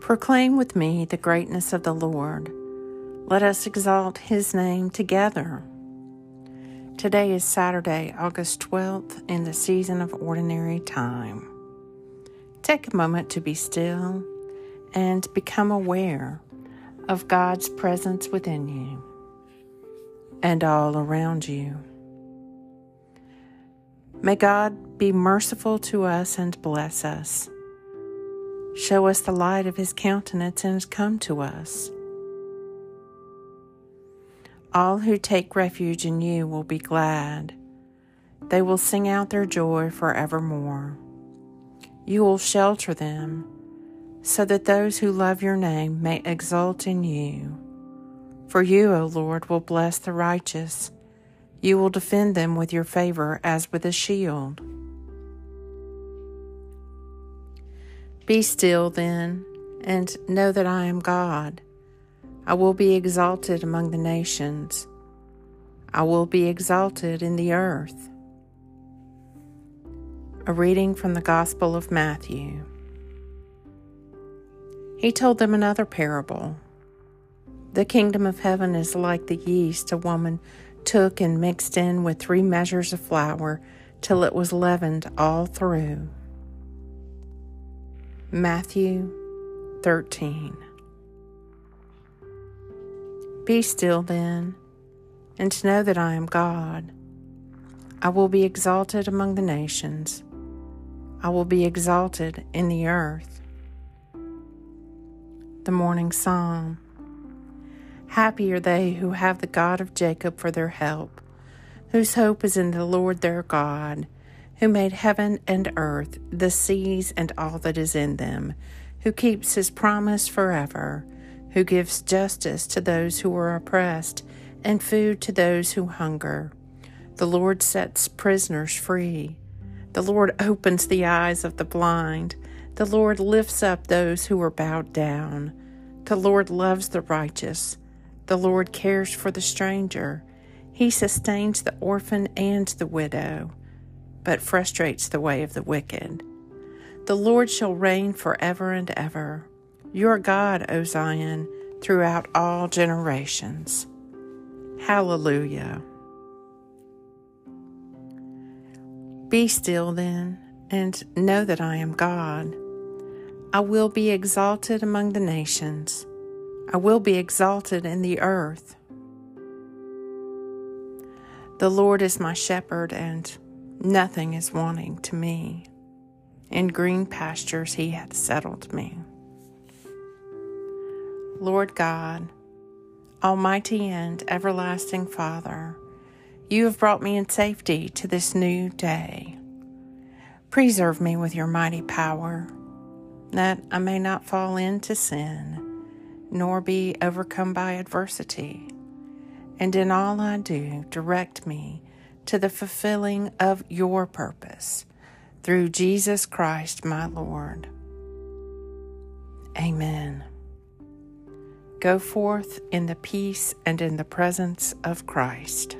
Proclaim with me the greatness of the Lord. Let us exalt his name together. Today is Saturday, August 12th, in the season of ordinary time. Take a moment to be still and become aware of God's presence within you and all around you. May God be merciful to us and bless us. Show us the light of his countenance and come to us. All who take refuge in you will be glad. They will sing out their joy forevermore. You will shelter them so that those who love your name may exult in you. For you, O Lord, will bless the righteous. You will defend them with your favor as with a shield. Be still then, and know that I am God. I will be exalted among the nations. I will be exalted in the earth. A reading from the Gospel of Matthew. He told them another parable. The kingdom of heaven is like the yeast a woman took and mixed in with three measures of flour till it was leavened all through. Matthew 13. Be still then, and know that I am God. I will be exalted among the nations, I will be exalted in the earth. The Morning Psalm. Happy are they who have the God of Jacob for their help, whose hope is in the Lord their God who made heaven and earth, the seas and all that is in them, who keeps his promise forever, who gives justice to those who are oppressed and food to those who hunger. The Lord sets prisoners free. The Lord opens the eyes of the blind. The Lord lifts up those who are bowed down. The Lord loves the righteous. The Lord cares for the stranger. He sustains the orphan and the widow but frustrates the way of the wicked. The Lord shall reign forever and ever. Your God, O Zion, throughout all generations. Hallelujah. Be still then, and know that I am God. I will be exalted among the nations. I will be exalted in the earth. The Lord is my shepherd, and Nothing is wanting to me. In green pastures he hath settled me. Lord God, Almighty and everlasting Father, you have brought me in safety to this new day. Preserve me with your mighty power, that I may not fall into sin, nor be overcome by adversity. And in all I do, direct me to the fulfilling of your purpose through Jesus Christ, my Lord. Amen. Go forth in the peace and in the presence of Christ.